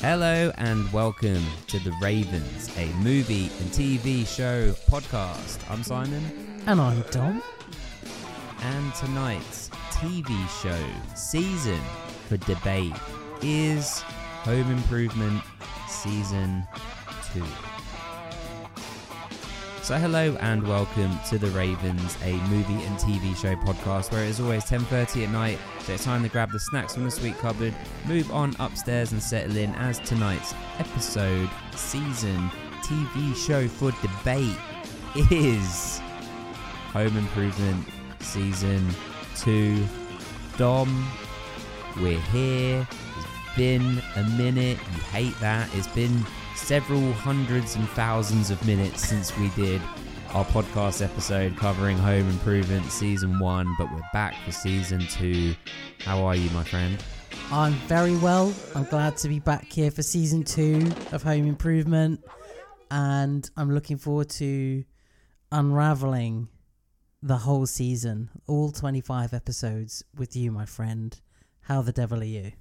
Hello and welcome to The Ravens, a movie and TV show podcast. I'm Simon, And I'm Dom. and tonight's TV show season for debate is Home Improvement Season 2. So hello and welcome to The Ravens, a movie and TV show podcast where it is always 10.30 at night, so it's time to grab the snacks from the sweet cupboard, move on upstairs and settle in as tonight's episode, season, TV show for debate is Home Improvement Season 2. Dom, we're here. It's been a minute. You hate that. It's been several hundreds and thousands of minutes since we did our podcast episode covering Home Improvement Season 1, but we're back for Season 2. How are you, my friend? I'm very well. I'm glad to be back here for season two of Home Improvement. And I'm looking forward to unraveling the whole season, all 25 episodes with you, my friend. How the devil are you?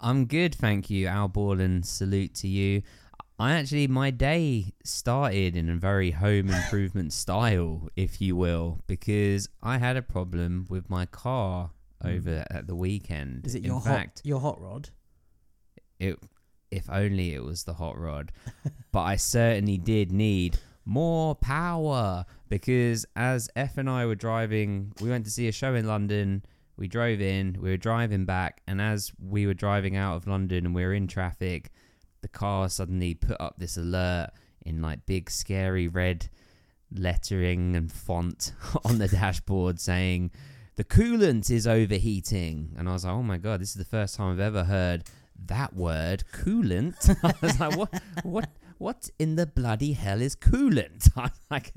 I'm good, thank you, Al Borland. Salute to you. I actually, my day started in a very home improvement style, if you will, because I had a problem with my car over at the weekend. Hmm. Is it in your fact, hot your hot rod? it if only it was the hot rod but i certainly did need more power because as f and i were driving we went to see a show in london we drove in we were driving back and as we were driving out of london and we were in traffic the car suddenly put up this alert in like big scary red lettering and font on the dashboard saying the coolant is overheating. And i was like oh my god this is the first time i've ever heard that word coolant. I was like what what what in the bloody hell is coolant? I'm like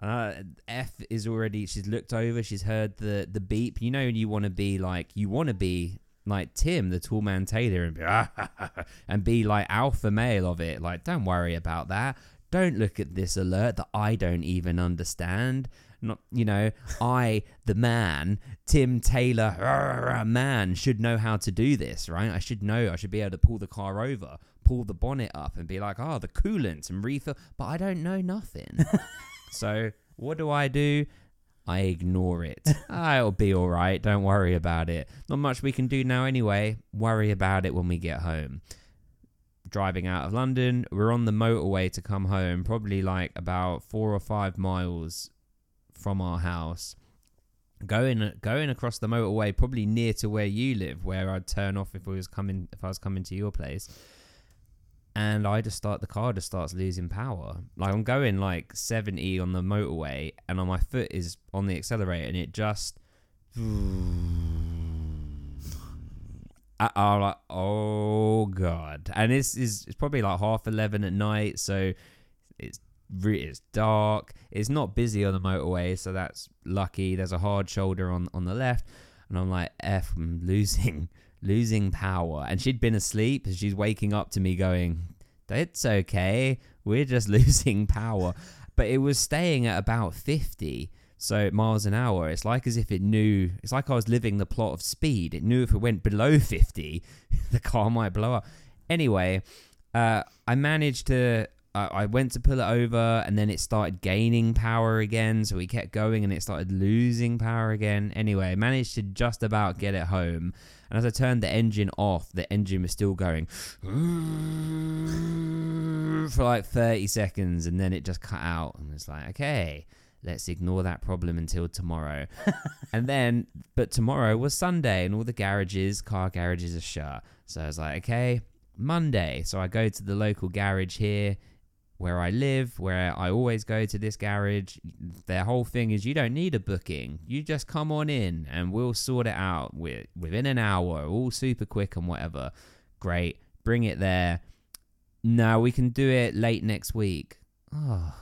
uh, f is already she's looked over she's heard the the beep. You know you want to be like you want to be like tim the tool man taylor and be, and be like alpha male of it. Like don't worry about that. Don't look at this alert that i don't even understand. Not you know i the man tim taylor man should know how to do this right? I should know i should be able to pull the car over pull the bonnet up and be like oh the coolant and refill but i don't know nothing so what do i do? I ignore it. It'll be all right. Don't worry about it. Not much we can do now anyway. Worry about it when we get home. Driving out of london we're on the motorway to come home probably like about four or five miles from our house. Going going across the motorway probably near to where you live where I'd turn off if I was coming if I was coming to your place and I just start the car just starts losing power like I'm going like 70 on the motorway and on my foot is on the accelerator and it just I'm like oh god and this is it's probably like half 11 at night so it's it's dark. It's not busy on the motorway, so that's lucky. There's a hard shoulder on on the left, and I'm like, "F, I'm losing, losing power." And she'd been asleep, she's waking up to me, going, "It's okay. We're just losing power." But it was staying at about 50 so miles an hour. It's like as if it knew. It's like I was living the plot of Speed. It knew if it went below 50, the car might blow up. Anyway, uh, I managed to I I went to pull it over and then it started gaining power again. So we kept going and it started losing power again. Anyway, I managed to just about get it home. And as I turned the engine off, the engine was still going for like 30 seconds and then it just cut out. And it's like, okay, let's ignore that problem until tomorrow. and then, but tomorrow was Sunday and all the garages, car garages are shut. So I was like, okay, Monday. So I go to the local garage here where I live, where I always go to this garage. Their whole thing is you don't need a booking. You just come on in and we'll sort it out with, within an hour, all super quick and whatever. Great. Bring it there. No, we can do it late next week. Oh,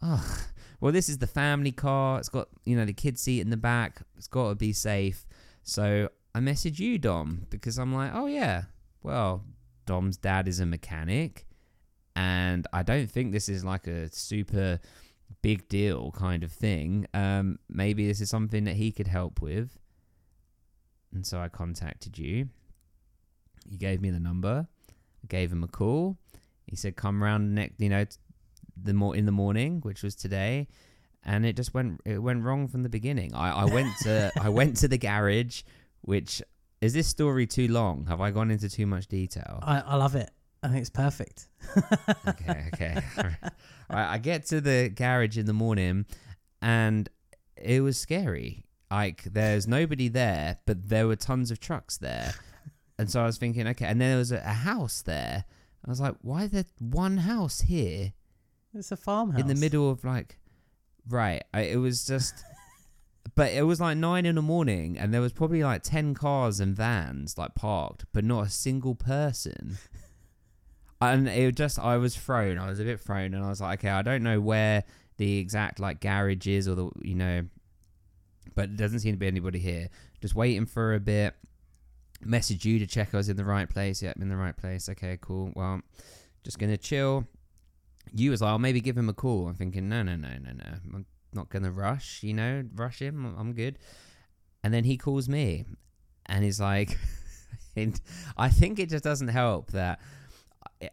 oh. Well, this is the family car. It's got, you know, the kid seat in the back. It's got to be safe. So I message you, Dom, because I'm like, oh, yeah, well, Dom's dad is a mechanic and I don't think this is like a super big deal kind of thing. Um, maybe this is something that he could help with. And so I contacted you. He gave me the number. I gave him a call. He said, "Come round next, you know, the more in the morning, which was today." And it just went it went wrong from the beginning. I, I went to I went to the garage, which is this story too long? Have I gone into too much detail? I, I love it. I think it's perfect. okay, okay. All right. All right, I get to the garage in the morning and it was scary. Like there's nobody there, but there were tons of trucks there. And so I was thinking, okay, and then there was a, a house there. I was like, why there one house here It's a farmhouse in the middle of like right. I, it was just but it was like nine in the morning and there was probably like 10 cars and vans like parked but not a single person and it just i was thrown i was a bit thrown and i was like okay i don't know where the exact like garage is or the you know but it doesn't seem to be anybody here. Just waiting for a bit. Message you to check i was in the right place. Yep in the right place. Okay cool. Well just gonna chill. You was like i'll maybe give him a call. I'm thinking no no no no no. I'm not gonna rush you know rush him. I'm- i'm good. And then he calls me and he's like and i think it just doesn't help that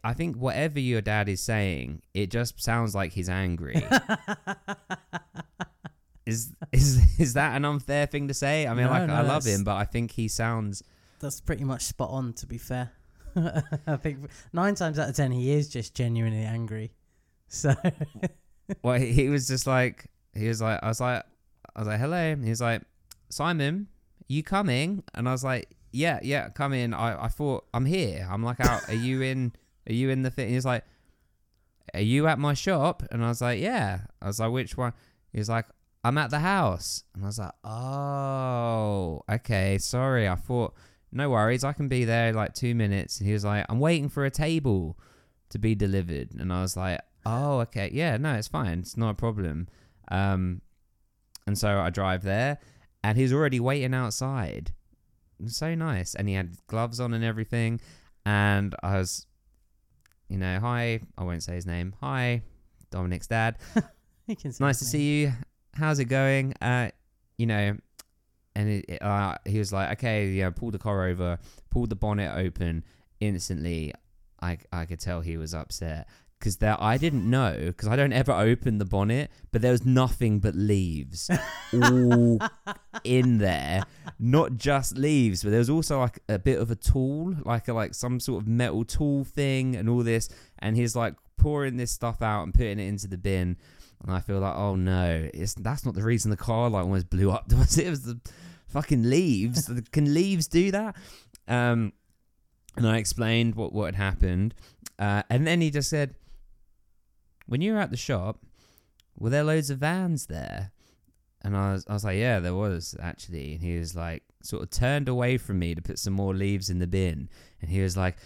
I- think whatever your dad is saying it just sounds like he's angry. Is is is that an unfair thing to say? I mean No, like no, i love him but i think he sounds That's pretty much spot on, to be fair. I think nine times out of ten, he is just genuinely angry. So well he was just like he was like i was like i was like hello. He was like simon you coming? And i was like yeah yeah come in. I i thought i'm here. I'm like out. Are you in are you in the thing He's like are you at my shop? And i was like yeah. I was like which one? He's like i'm at the house. And i was like oh okay. Sorry. I thought no worries. I can be there like two minutes. And he was like i'm waiting for a table to be delivered. And i was like oh okay. Yeah no it's fine. It's not a problem. Um and so i drive there and he's already waiting outside. So nice. And he had gloves on and everything. And i was you know hi i won't say his name. Hi dominic's dad. He can say nice to see you. How's it going? Uh you know and it, it- uh, he was like okay yeah pulled the car over pulled the bonnet open. Instantly i i could tell he was upset because there i didn't know because i don't ever open the bonnet but there was nothing but leaves all in there not just leaves but there was also like a bit of a tool like a, like some sort of metal tool thing and all this and he's like pouring this stuff out and putting it into the bin and I feel like, oh no, it's that's not the reason the car like almost blew up. Was it? It was the fucking leaves. Can leaves do that? Um, and I explained what what had happened, uh, and then he just said, "When you were at the shop, were there loads of vans there?" And I was I was like, "Yeah, there was actually." And he was like, sort of turned away from me to put some more leaves in the bin, and he was like,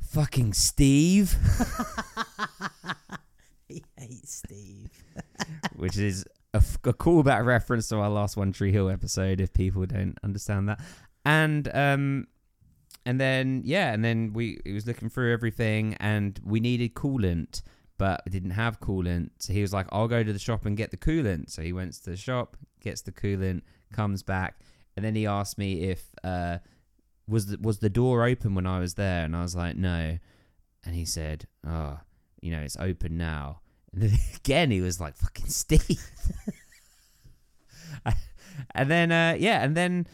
"Fucking Steve." he hates Steve. which is a, f- a callback reference to our last One Tree Hill episode. If people don't understand that, and um, and then yeah, and then we he was looking through everything, and we needed coolant, but didn't have coolant. So he was like, "I'll go to the shop and get the coolant." So he went to the shop, gets the coolant, comes back, and then he asked me if uh was the, was the door open when I was there, and I was like, "No," and he said, "Oh, you know, it's open now." And then again, he was like, "Fucking Steve." and then, uh, yeah, and then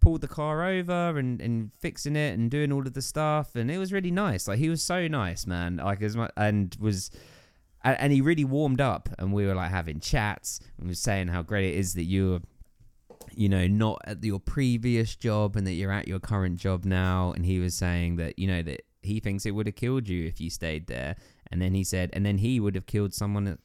pulled the car over and, and fixing it and doing all of the stuff, and it was really nice. Like he was so nice, man. Like as much and was. And, and he really warmed up, and we were like having chats, and was saying how great it is that you were, you know, not at your previous job, and that you're at your current job now. And he was saying that you know that he thinks it would have killed you if you stayed there, and then he said, and then he would have killed someone at,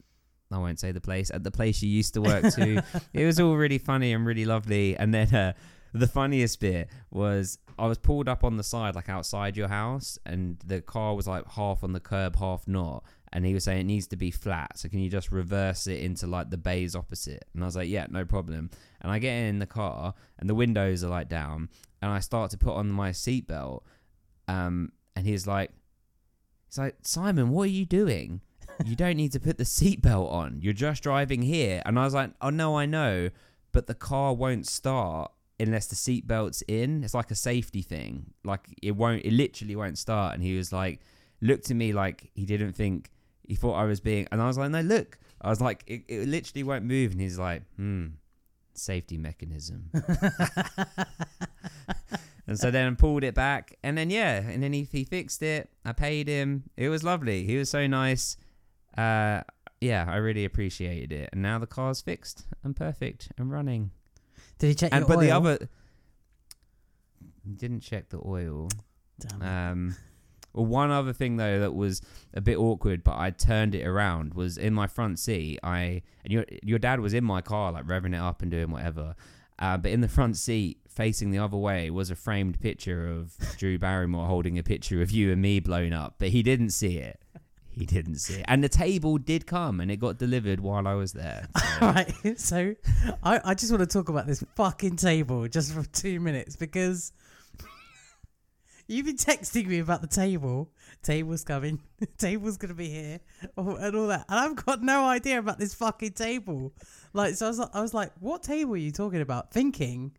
I won't say the place, at the place you used to work to. it was all really funny and really lovely. And then uh, the funniest bit was I was pulled up on the side, like outside your house, and the car was like half on the curb, half not. And he was saying it needs to be flat. So can you just reverse it into like the bays opposite? And I was like, yeah, no problem. And I get in the car, and the windows are like down, and I start to put on my seatbelt. Um, and he's like, He's like, Simon, what are you doing? You don't need to put the seatbelt on. You're just driving here. And I was like, Oh no, I know, but the car won't start unless the seatbelt's in. It's like a safety thing. Like it won't. It literally won't start. And he was like, looked at me like he didn't think. He thought I was being. And I was like, no, look. I was like, it, it literally won't move. And he's like, hmm, safety mechanism. and so then I pulled it back, and then yeah, and then he he fixed it. I paid him. It was lovely. He was so nice. Uh, yeah, I really appreciated it. And now the car's fixed and perfect and running. Did he check And your but oil? the other didn't check the oil. Damn. Um, well, one other thing though that was a bit awkward, but I turned it around was in my front seat. I and your your dad was in my car, like revving it up and doing whatever. Uh, but in the front seat, facing the other way, was a framed picture of Drew Barrymore holding a picture of you and me blown up. But he didn't see it. He didn't see it. And the table did come, and it got delivered while I was there. So- Right, so I, I just want to talk about this fucking table just for two minutes because you've been texting me about the table. Table's coming. Table's gonna be here, oh, and all that, and I've got no idea about this fucking table. Like, so I was, like- I was like, "What table are you talking about?" Thinking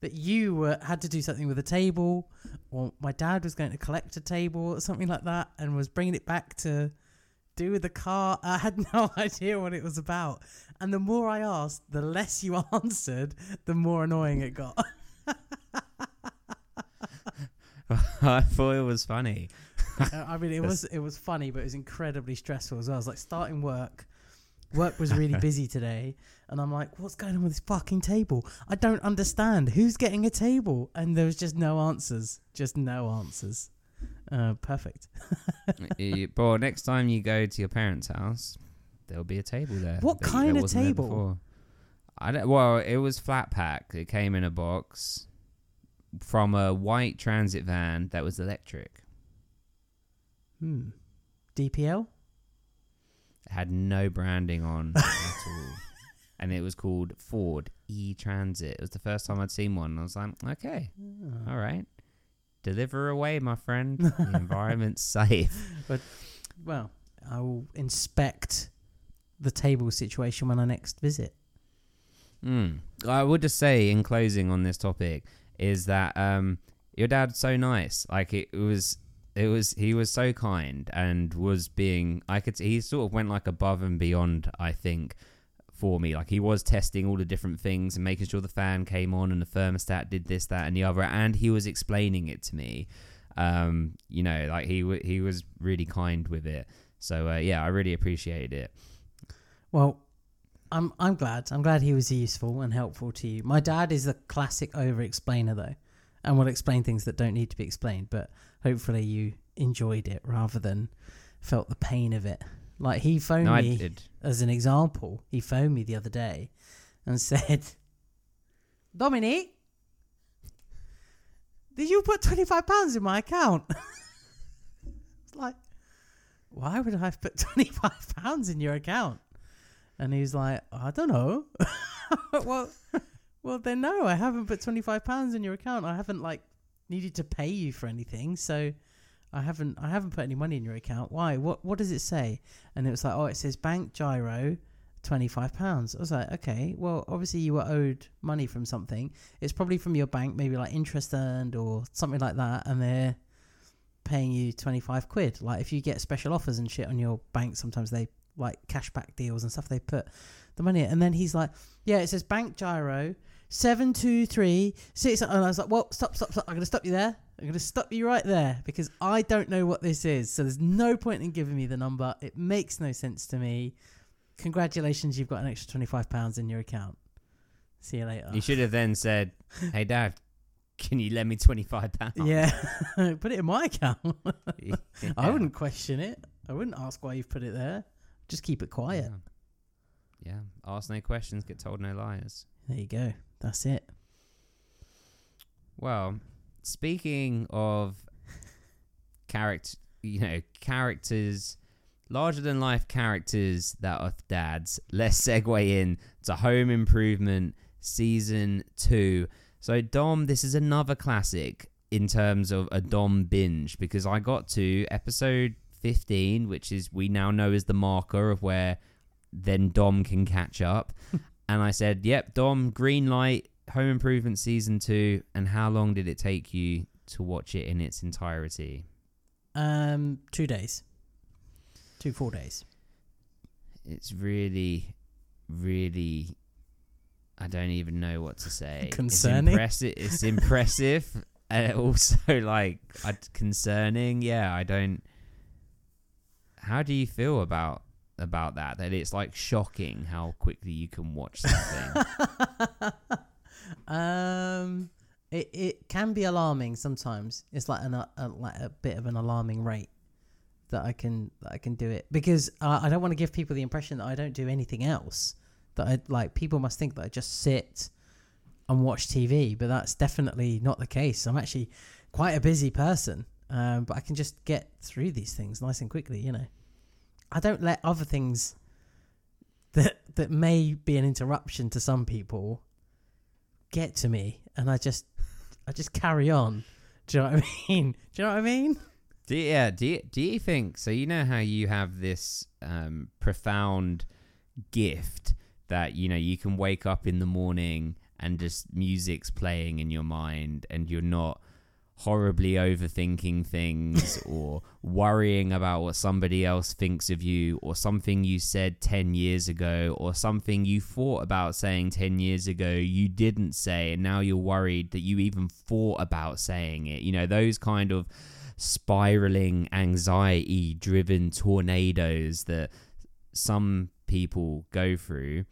that you were, had to do something with a table, or my dad was going to collect a table or something like that, and was bringing it back to do with the car. I had no idea what it was about. And the more I asked, the less you answered, the more annoying it got. I thought it was funny. Uh, I mean, it was it was funny, but it was incredibly stressful as well. I was like starting work. Work was really busy today, and I'm like, "What's going on with this fucking table? I don't understand. Who's getting a table?" And there was just no answers. Just no answers. Uh, perfect. You- but next time you go to your parents' house, there'll be a table there. What that kind of table? I don't. Well, it was flat pack. It came in a box from a white transit van that was electric. Hmm. DPL. It had no branding on at all, and it was called Ford E Transit. It was the first time I'd seen one. and I was like, okay, Ah. all right, deliver away, my friend. The environment's safe. But well, I will inspect the table situation when I next visit. Mm. I would just say in closing on this topic is that um, your dad's so nice. Like it was, it was he was so kind and was being. I could he sort of went like above and beyond. I think for me, like he was testing all the different things and making sure the fan came on and the thermostat did this, that, and the other, and he was explaining it to me. Um, you know, like he w- he was really kind with it. So uh, yeah, I really appreciated it. Well, I'm I'm glad. I'm glad he was useful and helpful to you. My dad is the classic over explainer though, and will explain things that don't need to be explained. But hopefully you enjoyed it rather than felt the pain of it. Like he phoned No, me as an example. He phoned me the other day and said, "Dominique, did you put twenty five pounds in my account?" it's like, why would I have put twenty five pounds in your account? And he's like, I don't know. well, well then no, I haven't put twenty five pounds in your account. I haven't like needed to pay you for anything, so I haven't I haven't put any money in your account. Why? What what does it say? And it was like, oh, it says bank giro. Twenty-five pounds. I was like, okay, well, obviously you were owed money from something. It's probably from your bank, maybe like interest earned or something like that, and they're paying you twenty-five quid. Like if you get special offers and shit on your bank, sometimes they like cashback deals and stuff. They put the money, in. and then he's like, yeah, it says bank giro seven two three six, and I was like, well, stop, stop, stop. I'm gonna stop you there. I'm gonna stop you right there because I don't know what this is. So there's no point in giving me the number. It makes no sense to me. Congratulations, you've got an extra twenty five pounds in your account. See you later. You should have then said, "Hey, Dad, can you lend me twenty five pounds?" Yeah, put it in my account. I wouldn't question it. I wouldn't ask why you've put it there. Just keep it quiet. Yeah. yeah. Ask no questions, get told no liars. There you go. That's it. Well, speaking of character, you know, characters, larger than life characters that are dads, let's segue in to Home Improvement season two. So, Dom, this is another classic in terms of a Dom binge because I got to episode 15, which is we now know is the marker of where then Dom can catch up. and I said, yep, Dom, green light, Home Improvement season two, and how long did it take you to watch it in its entirety? Um, two days, two full days. It's really, really. I don't even know what to say. Concerning? It's impressive. It's impressive, and also like uh, concerning. Yeah, I don't. How do you feel about about that? That it's like shocking how quickly you can watch something. um, it it can be alarming sometimes. It's like an a, like a bit of an alarming rate that I can that I can do it because I don't want to give people the impression that I don't do anything else. That I like people must think that I just sit and watch TV, but that's definitely not the case. I'm actually quite a busy person, um, but I can just get through these things nice and quickly. You know, I don't let other things that that may be an interruption to some people get to me, and I just I just carry on. Do you know what I mean? Do you know what I mean? Do you, yeah, do you, do you think so? You know how you have this um, profound gift that you know you can wake up in the morning and just music's playing in your mind, and you're not horribly overthinking things or worrying about what somebody else thinks of you or something you said 10 years ago or something you thought about saying 10 years ago you didn't say and now you're worried that you even thought about saying it. You know those kind of spiraling anxiety driven tornadoes that some people go through.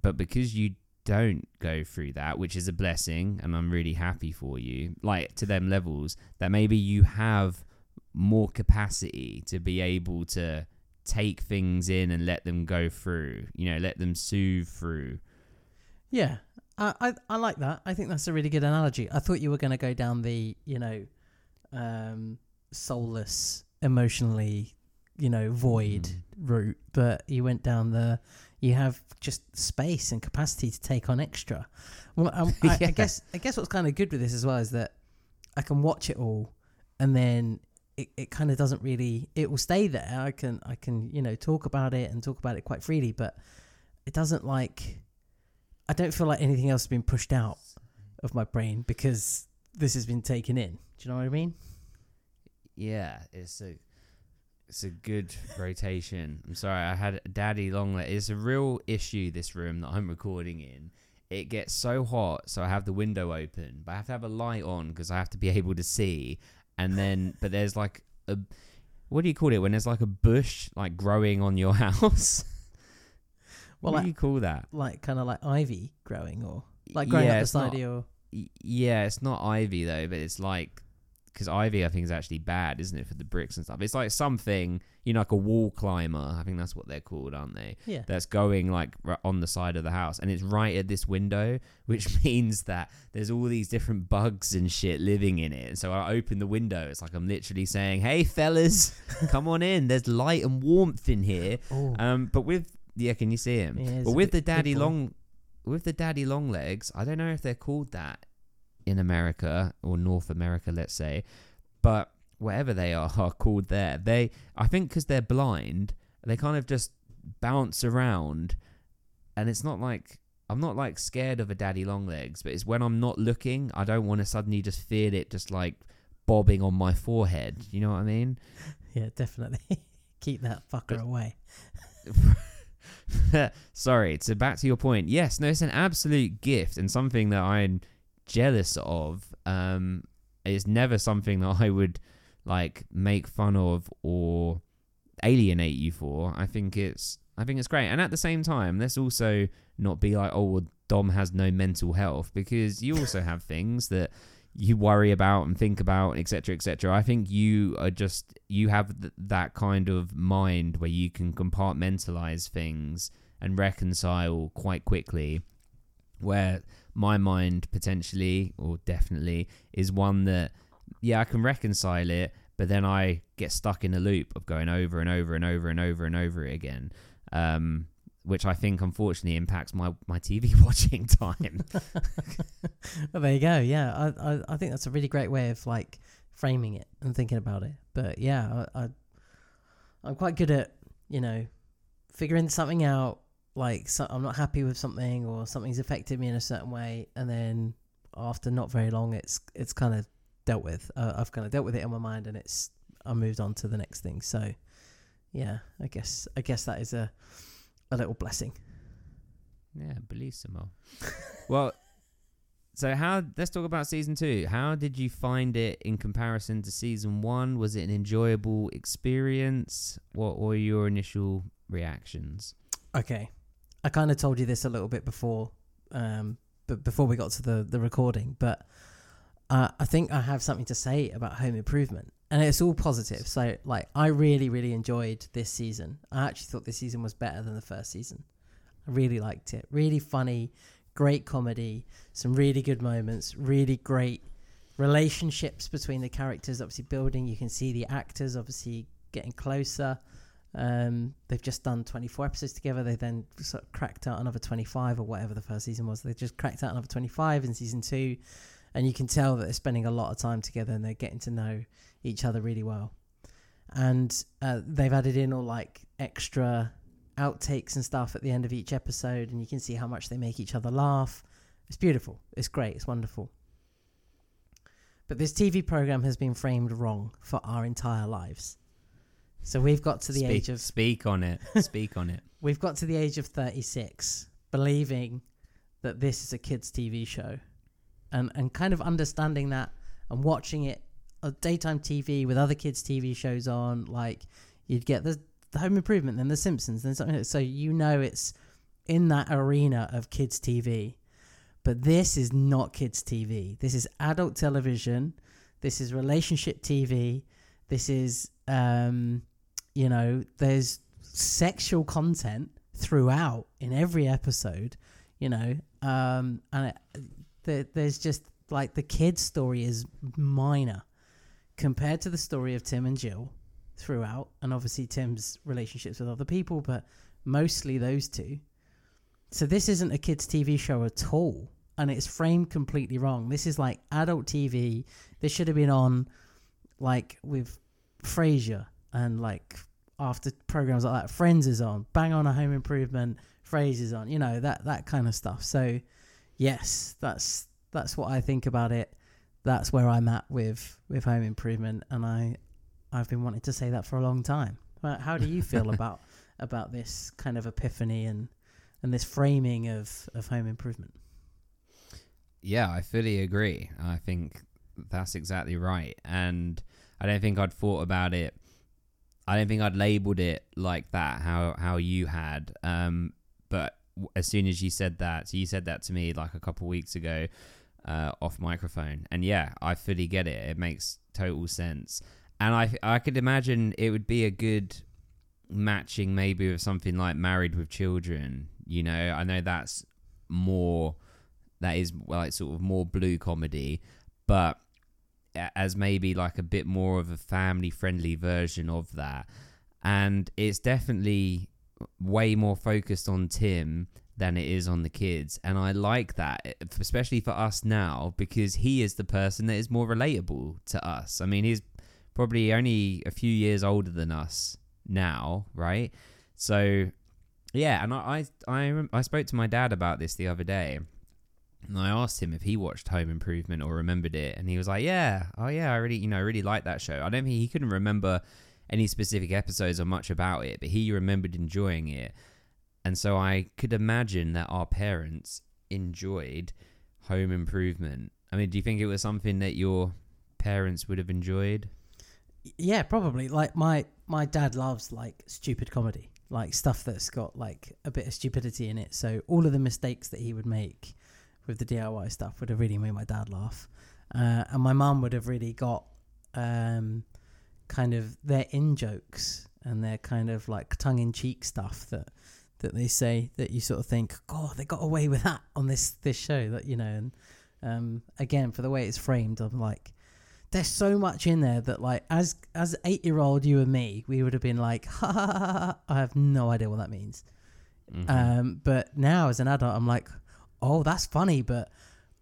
But because you don't go through that which is a blessing and I'm really happy for you like to them levels that maybe you have more capacity to be able to take things in and let them go through you know let them soothe through Yeah, I, I I like that. I think that's a really good analogy. I thought you were going to go down the you know, um, soulless, emotionally, you know, void Mm. route, but you went down the you have just space and capacity to take on extra. Well, um, I, Yeah. I guess I guess what's kind of good with this as well is that I can watch it all, and then it, it kind of doesn't really it will stay there. I can I can you know talk about it and talk about it quite freely, but it doesn't like I don't feel like anything else has been pushed out of my brain because this has been taken in. Do you know what I mean? Yeah, it's a it's a good rotation. I'm sorry, I had daddy long leg. It's a real issue this room that I'm recording in. It gets so hot, so I have the window open, but I have to have a light on because I have to be able to see. And then, but there's like a what do you call it when there's like a bush like growing on your house? Well, what like, do you call that? like kind of like ivy growing or like growing yeah, up the side not- of your. Yeah, it's not ivy though, but it's like because ivy I think is actually bad, isn't it, for the bricks and stuff? It's like something you know, like a wall climber. I think that's what they're called, aren't they? Yeah. That's going like r- on the side of the house, and it's right at this window, which means that there's all these different bugs and shit living in it. And so I open the window. It's like I'm literally saying, "Hey, fellas, come on in. There's light and warmth in here." Oh, Um, but with yeah, can you see him? Yeah, but with the daddy long, with the daddy long legs, I don't know if they're called that in America or North America, let's say, but whatever they are, are called there. They, I think, because they're blind, they kind of just bounce around, and it's not like. I'm not like scared of a daddy long legs, but it's when I'm not looking, I don't want to suddenly just feel it just like bobbing on my forehead. You know what I mean? yeah, definitely. Keep that fucker away. Sorry, so back to your point. Yes, no, it's an absolute gift and something that I'm jealous of. Um, it's never something that I would like make fun of or alienate you for. I think it's I think it's great. And at the same time, let's also not be like, oh, well, Dom has no mental health because you also have things that you worry about and think about, etc., etc. I think you are just you have th- that kind of mind where you can compartmentalize things and reconcile quite quickly. Where my mind potentially or definitely is one that yeah I can reconcile it, but then I get stuck in a loop of going over and over and over and over and over it again. Um, which I think unfortunately impacts my, my TV watching time. Well, there you go. Yeah, I, I I think that's a really great way of like framing it and thinking about it. But yeah, I, I I'm quite good at you know figuring something out, like so I'm not happy with something or something's affected me in a certain way, and then after not very long, it's it's kind of dealt with. Uh, I've kind of dealt with it in my mind, and it's I moved on to the next thing. So yeah, I guess I guess that is a a little blessing. Yeah, bellissimo. well, so how? Let's talk about season two. How did you find it in comparison to season one? Was it an enjoyable experience? What were your initial reactions? Okay, I kind of told you this a little bit before, um, but before we got to the the recording, but uh, I think I have something to say about Home Improvement, and it's all positive. So, like, I really, really enjoyed this season. I actually thought this season was better than the first season. I really liked it. Really funny, great comedy, some really good moments, really great relationships between the characters. Obviously, building. You can see the actors obviously getting closer. Um, they've just done 24 episodes together. They then sort of cracked out another 25 or whatever the first season was. They just cracked out another 25 in season two and you can tell that they're spending a lot of time together and they're getting to know each other really well. And uh, they've added in all like extra outtakes and stuff at the end of each episode, and you can see how much they make each other laugh. It's beautiful. It's great. It's wonderful. But this TV program has been framed wrong for our entire lives. So we've got to the speak, age of speak on it. speak on it. We've got to the age of 36 believing that this is a kids TV show and and kind of understanding that and watching it on daytime TV with other kids' TV shows on, like you'd get the, the Home Improvement, then The Simpsons, then something. So you know it's in that arena of kids' TV, but this is not kids' TV. This is adult television. This is relationship TV. This is, um, you know, there's sexual content throughout in every episode, you know, um, and it, the, there's just like the kid's story is minor compared to the story of Tim and Jill throughout, and obviously Tim's relationships with other people, but mostly those two. So this isn't a kids' TV show at all, and it's framed completely wrong. This is like adult TV. This should have been on, like with Frasier and like after programs like that. Friends is on, Bang on a Home Improvement, Frasier's on. You know that that kind of stuff. So yes, that's that's what I think about it. That's where I'm at with with home improvement, and I I've been wanting to say that for a long time. But how do you feel about about this kind of epiphany and and this framing of of home improvement? Yeah, I fully agree. I think that's exactly right, and I don't think I'd thought about it. I don't think I'd labeled it like that. How how you had, um, but as soon as you said that, so you said that to me like a couple weeks ago uh, off microphone, and yeah, I fully get it. It makes total sense, and I I could imagine it would be a good matching maybe with something like Married with Children. You know, I know that's more that is like sort of more blue comedy, but as maybe like a bit more of a family friendly version of that. And it's definitely way more focused on Tim than it is on the kids. And I like that, eh, especially for us now, because he is the person that is more relatable to us. I mean, he's probably only a few years older than us now, right? So, yeah, and I, I, I, I spoke to my dad about this the other day. And I asked him if he watched Home Improvement or remembered it, and he was like, "Yeah, oh yeah, I really, you know, I really like that show." I don't think he couldn't remember any specific episodes or much about it, but he remembered enjoying it. And so I could imagine that our parents enjoyed Home Improvement. I mean, do you think it was something that your parents would have enjoyed? Yeah, probably. Like my my dad loves like stupid comedy, like stuff that's got like a bit of stupidity in it. So all of the mistakes that he would make with the DIY stuff would have really made my dad laugh, uh, and my mum would have really got um, kind of their in jokes and their kind of like tongue in cheek stuff that that they say that you sort of think, God, they got away with that on this this show that you know. And um, again, for the way it's framed, I'm like, there's so much in there that like as as eight year old you and me, we would have been like, ha, ha, ha, ha, I have no idea what that means. Mm-hmm. Um, but now as an adult, I'm like, oh, that's funny, but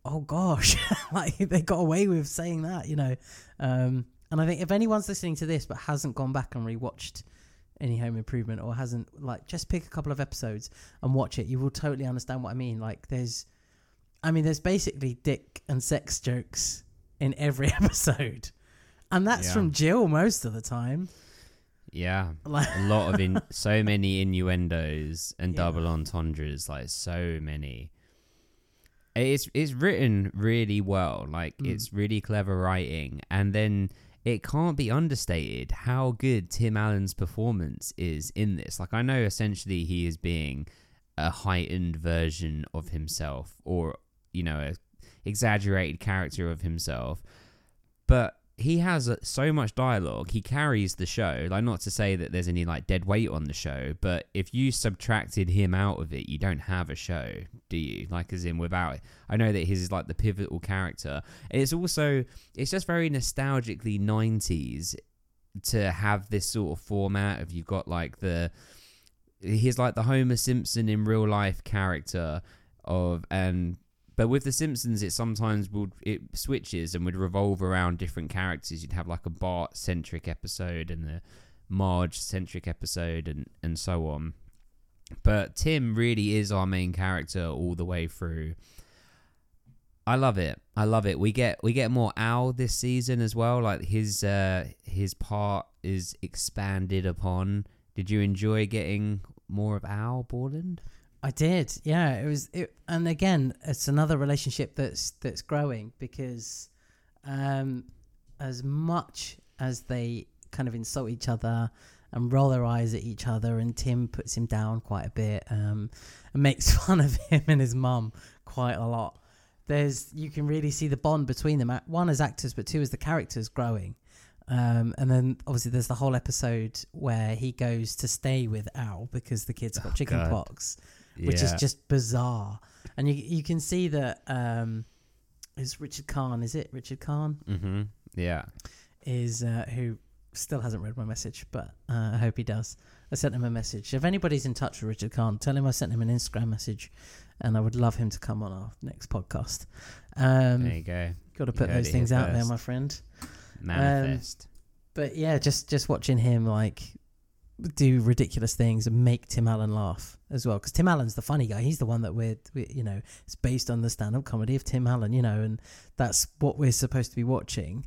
oh gosh, like they got away with saying that, you know. Um, and I think if anyone's listening to this but hasn't gone back and rewatched any home improvement or hasn't like just pick a couple of episodes and watch it you will totally understand what i mean like there's i mean there's basically dick and sex jokes in every episode and that's Yeah. from jill most of the time Yeah. like A lot of in so many innuendos and Yeah. double entendres, like so many. It's it's written really well. Like Mm. it's really clever writing, and then it can't be understated how good Tim Allen's performance is in this. Like I know essentially he is being a heightened version of himself, or you know, a exaggerated character of himself, but he has uh, so much dialogue. He carries the show. Like not to say that there's any like dead weight on the show, but if you subtracted him out of it, you don't have a show, do you? Like as in without it. I know that is like the pivotal character. It's also it's just very nostalgically 90s to have this sort of format of you've got like the he's like the Homer Simpson in real life character of and but with the Simpsons, it sometimes would it switches and would revolve around different characters. You'd have like a Bart centric episode and the Marge centric episode and and so on. But Tim really is our main character all the way through. I love it. I love it. We get we get more Al this season as well. Like his uh his part is expanded upon. Did you enjoy getting more of Al Borland? I did, yeah. It was, it, and again, it's another relationship that's that's growing because, um, as much as they kind of insult each other and roll their eyes at each other, and Tim puts him down quite a bit, um, and makes fun of him and his mum quite a lot. There's you can really see the bond between them. One as actors, but two as the characters growing. Um, and then obviously there's the whole episode where he goes to stay with Al because the kid's got Oh, chicken God. pox which is Yeah. just bizarre. And you you can see that um, is Richard Karn, is it Richard Karn? Mm-hmm. Yeah. Is uh, who still hasn't read my message, but uh, I hope he does. I sent him a message. If anybody's in touch with Richard Karn, tell him I sent him an Instagram message, and I would love him to come on our next podcast. there Um, you go. got to you put heard those it things here out there, first. my friend. Manifest. But yeah, just just watching him like do ridiculous things and make Tim Allen laugh as well. Because Tim Allen's the funny guy. He's the one that we're, we, you know, it's based on the stand-up comedy of Tim Allen, you know, and that's what we're supposed to be watching.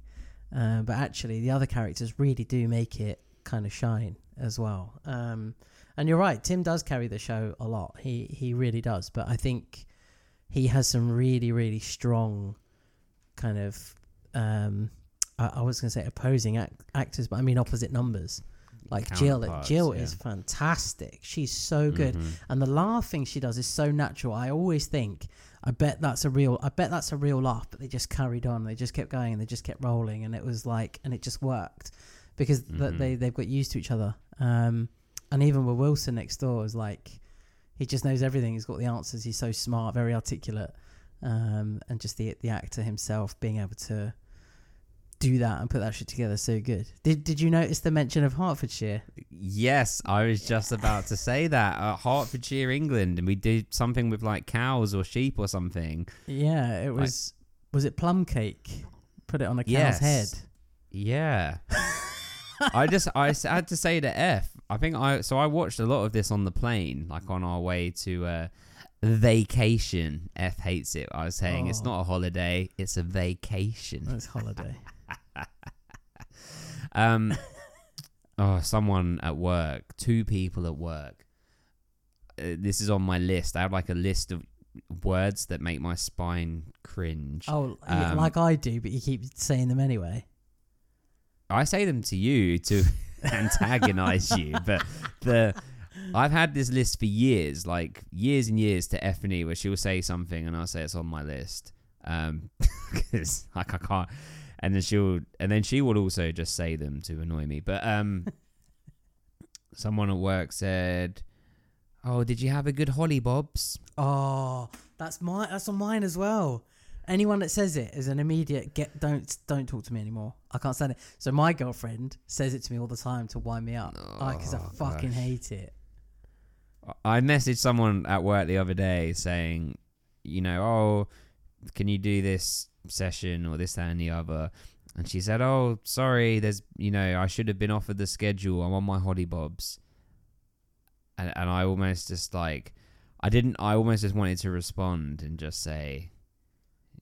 Uh, but actually, the other characters really do make it kind of shine as well. Um, and you're right, Tim does carry the show a lot. He he really does. But I think he has some really really strong kind of um, I, I was going to say opposing act- actors, but I mean opposite numbers. Like Jill, Jill yeah. is fantastic. She's so good, Mhm. and the laughing she does is so natural. I always think, I bet that's a real, I bet that's a real laugh. But they just carried on. They just kept going, and they just kept rolling, and it was like, and it just worked because th- Mhm. they they've got used to each other. Um, and even with Wilson next door is like, he just knows everything. He's got the answers. He's so smart, very articulate, um, and just the the actor himself being able to do that and put that shit together so good. Did Did you notice the mention of Hertfordshire? Yes, I was just about to say that. Uh, Hertfordshire, England, and we did something with like cows or sheep or something. Yeah, it was. was it plum cake? Put it on a cow's Yes. head. Yeah. I just I had to say to F. I think I so I watched a lot of this on the plane, like on our way to uh, vacation. F hates it. I was saying it's Oh. not a holiday; it's a vacation. It's holiday. Um, oh, someone at work, two people at work. Uh, this is on my list. I have like a list of words that make my spine cringe. Oh, Um, like I do, but you keep saying them anyway. I say them to you to antagonize you, but the I've had this list for years, like years and years to Effany, where she'll say something and I'll say it's on my list, um, because like I can't, and then she'll and then she will also just say them to annoy me. But um, someone at work said, "Oh, did you have a good holly bobs?" Oh, that's my that's on mine as well. Anyone that says it is an immediate get. Don't don't talk to me anymore. I can't stand it. So my girlfriend says it to me all the time to wind me up because I Oh, fucking gosh. hate it. I messaged someone at work the other day saying, you know, oh, can you do this session or this, that, and the other? and she said, "Oh, sorry, there's you know I should have been offered the schedule. I'm on my hoddy bobs." And and I almost just like I didn't. I almost just wanted to respond and just say,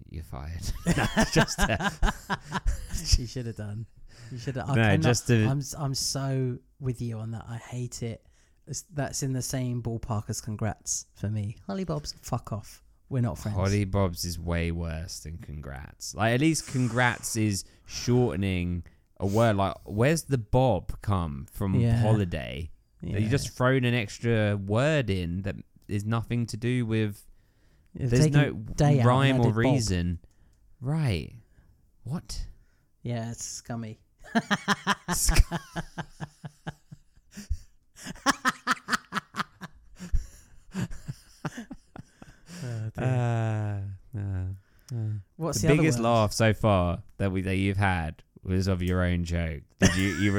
"You're fired." just uh, you should have done. You should have. no, just to I'm s- I'm so with you on that. I hate it. It's, that's in the same ballpark as congrats for me. Holly Bob's, fuck off. We're not friends. Hoddy Bobs is way worse than congrats. Like at least congrats is shortening a word. Like where's the Bob come from? Yeah. Holiday. Yeah. You just thrown an extra word in that is nothing to do with. You've There's no rhyme or added Bob. reason. Right. What? Yeah, it's scummy. Uh, uh, uh. What's the, the, biggest laugh so far that we that you've had was of your own joke. Did you you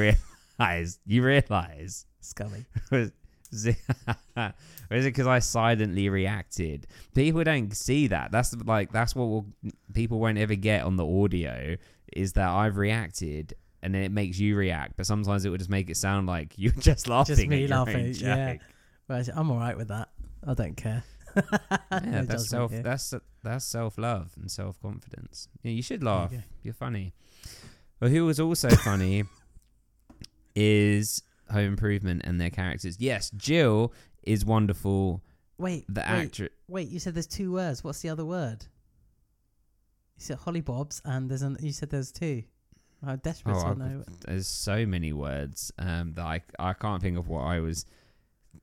realize? You realize? Scummy. was it or is it because I silently reacted? People don't see that. That's like that's what will, people won't ever get on the audio is that I've reacted and then it makes you react. But sometimes it would just make it sound like you're just laughing. Just me at your own laughing, yeah. joke. Well, I'm all right with that. I don't care. Yeah, that's self. That's that's self love and self confidence. Yeah, you should you laugh. go. You're funny. But who was also funny is Home Improvement and their characters. Yes, Jill is wonderful. Wait, The actor. wait. You said there's two words. What's the other word? You said Holly Bobs, and there's an. You said there's two. I'm desperate Oh, to know. There's so many words um, that I I can't think of what I was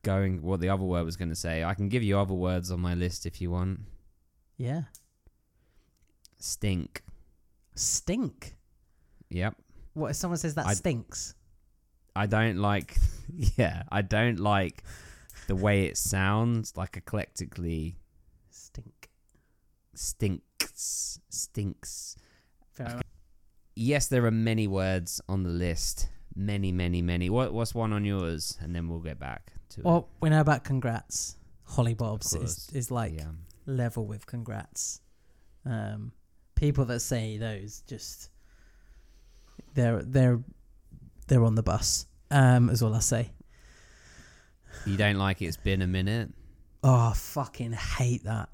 going. What the other word was going to say. I can give you other words on my list if you want. Yeah, Stink. stink. Yep. What if someone says that I- stinks? I don't like. Yeah, I don't like the way it sounds. Like eclectically Stink. stinks. Stinks. Fair. Yes, there are many words on the list. Many, many, many. What What's one on yours? And then we'll get back to Well, we know about congrats. Holly Bobs is, is like yeah. level with congrats. Um, people that say those just they're they're they're on the bus. Um, is all I say. You don't like it's been a minute. Oh, I fucking hate that.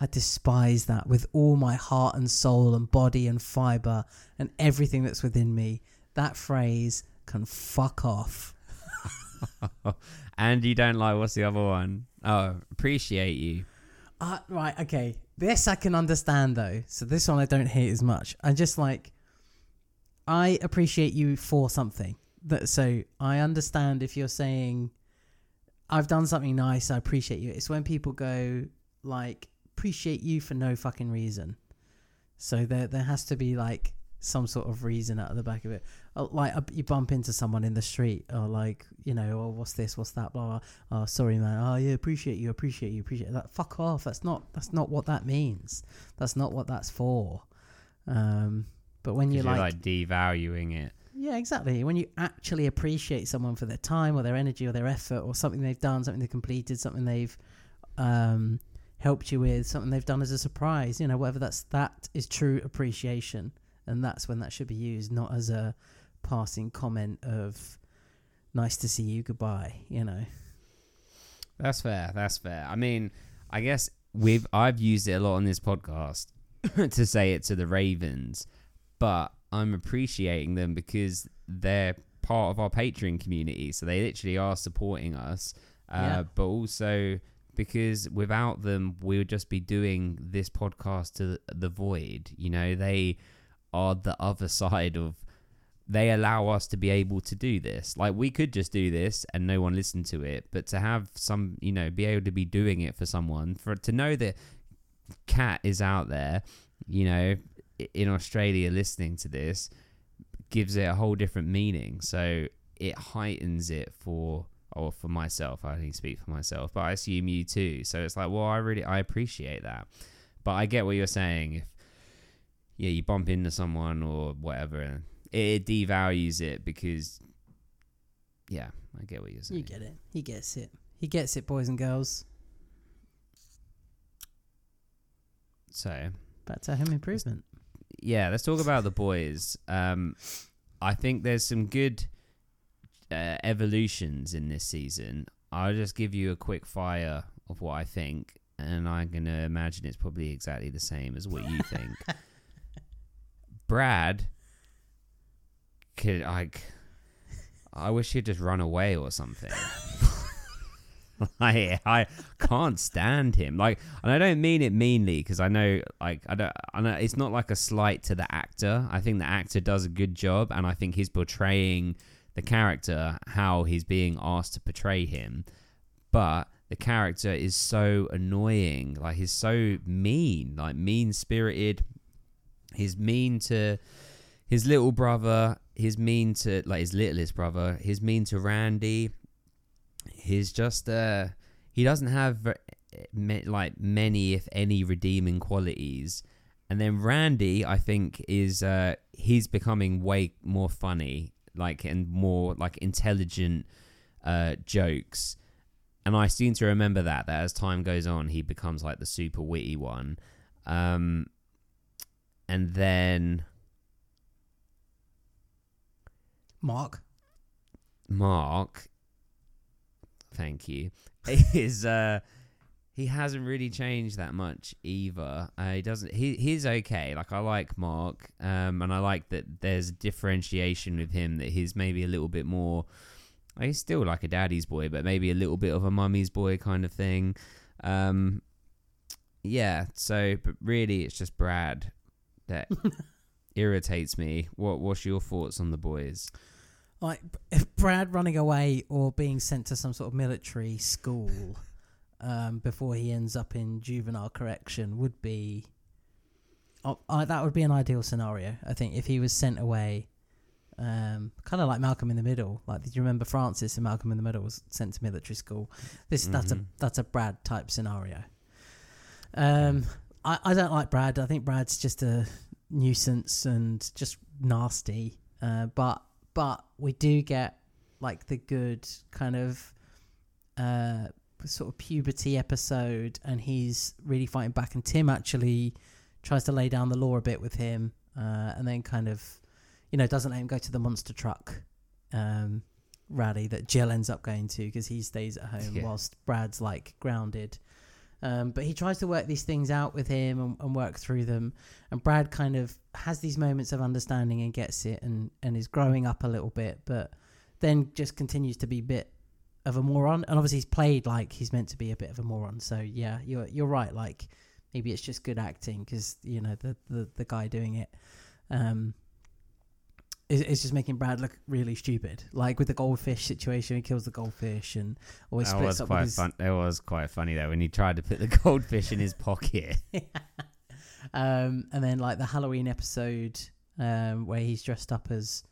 I despise that with all my heart and soul and body and fiber and everything that's within me. That phrase can fuck off. and you don't like what's the other one? Oh, appreciate you. Uh, right, okay. This I can understand though. So this one I don't hate as much. I just like I appreciate you for something. That so I understand if you're saying I've done something nice, I appreciate you. It's when people go like appreciate you for no fucking reason. So there there has to be like some sort of reason out of the back of it. Uh, Like uh, you bump into someone in the street, or like you know, oh what's this, what's that, blah. blah. Oh sorry man. Oh yeah, appreciate you, appreciate you, appreciate that. Fuck off. That's not that's not what that means. That's not what that's for. Um, but when you're You're like, like devaluing it. yeah, exactly. When you actually appreciate someone for their time or their energy or their effort or something they've done, something they've completed, something they've um, helped you with, something they've done as a surprise, you know, whatever that's that is true appreciation, and that's when that should be used, not as a passing comment of "nice to see you, goodbye." You know, That's fair. That's fair. I mean, I guess we've I've used it a lot on this podcast to say it to the Ravens, but I'm appreciating them because they're part of our Patreon community, so they literally are supporting us. Uh, Yeah. But also because without them, we would just be doing this podcast to the void. You know, they are the other side of they allow us to be able to do this. Like we could just do this and no one listened to it, but to have some, you know, be able to be doing it for someone, for to know that Cat is out there, you know, in Australia listening to this, gives it a whole different meaning. So it heightens it for or for myself. I only speak for myself, but I assume you too. So it's like, well, I really I appreciate that, but I get what you're saying. If yeah, you bump into someone or whatever, and it devalues it because yeah, I get what you're saying. you get it. He gets it. He gets it, boys and girls. So Back to home improvement. yeah, let's talk about the boys. Um, I think there's some good uh, evolutions in this season. I'll just give you a quick fire of what I think, and I'm gonna imagine it's probably exactly the same as what you think. Brad could like, I wish he'd just run away or something. I I can't stand him. Like, and I don't mean it meanly because I know, like, I don't. I know it's not like a slight to the actor. I think the actor does a good job, and I think he's portraying the character how he's being asked to portray him. But the character is so annoying. Like, he's so mean, like mean spirited. He's mean to his little brother. He's mean to like his littlest brother. He's mean to Randy he's just uh he doesn't have like many if any redeeming qualities and then randy i think is uh he's becoming way more funny like and more like intelligent uh jokes and i seem to remember that that as time goes on he becomes like the super witty one um and then Mark. Mark, thank you, is uh he hasn't really changed that much either. Uh, he doesn't. He he's okay. Like I like Mark, um, and I like that there's differentiation with him. That he's maybe a little bit more. He's still like a daddy's boy, but maybe a little bit of a mummy's boy kind of thing. Um, yeah. So, but really, it's just Brad that irritates me. What What's your thoughts on the boys? Like if Brad running away or being sent to some sort of military school um, before he ends up in juvenile correction would be. Oh, I, that would be an ideal scenario. I think if he was sent away, um, kind of like Malcolm in the Middle. Like, did you remember Francis in Malcolm in the Middle was sent to military school? This that's a Mhm. that's a Brad type scenario. Um, I, I don't like Brad. I think Brad's just a nuisance and just nasty. Uh, but but we do get like the good kind of uh sort of puberty episode, and he's really fighting back. And Tim actually tries to lay down the law a bit with him, uh, and then kind of you know doesn't let him go to the monster truck. Um, rally that Jill ends up going to because he stays at home Yeah. whilst Brad's like grounded. Um, but he tries to work these things out with him and, and work through them. And Brad kind of has these moments of understanding and gets it and, and is growing up a little bit, but then just continues to be a bit of a moron. And obviously, he's played like he's meant to be a bit of a moron. So yeah, you're you're right. Like maybe it's just good acting because you know the, the the guy doing it. Um, is just making Brad look really stupid. Like with the goldfish situation, he kills the goldfish and always That splits was up quite with fun. It was quite funny though when he tried to put the goldfish in his pocket. um, and then like the Halloween episode um, where he's dressed up as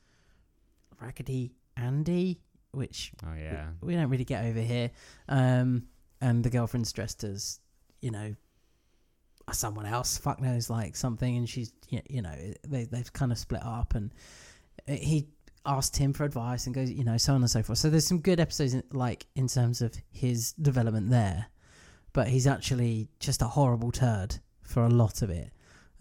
Raggedy Andy, which Oh we- yeah, we, don't really get over here. Um, and the girlfriend's dressed as you know someone else. Fuck knows like something, and she's you know they they've kind of split up, and he asked him for advice and goes you know so on and so forth. So there's some good episodes in, like in terms of his development there, but he's actually just a horrible turd for a lot of it.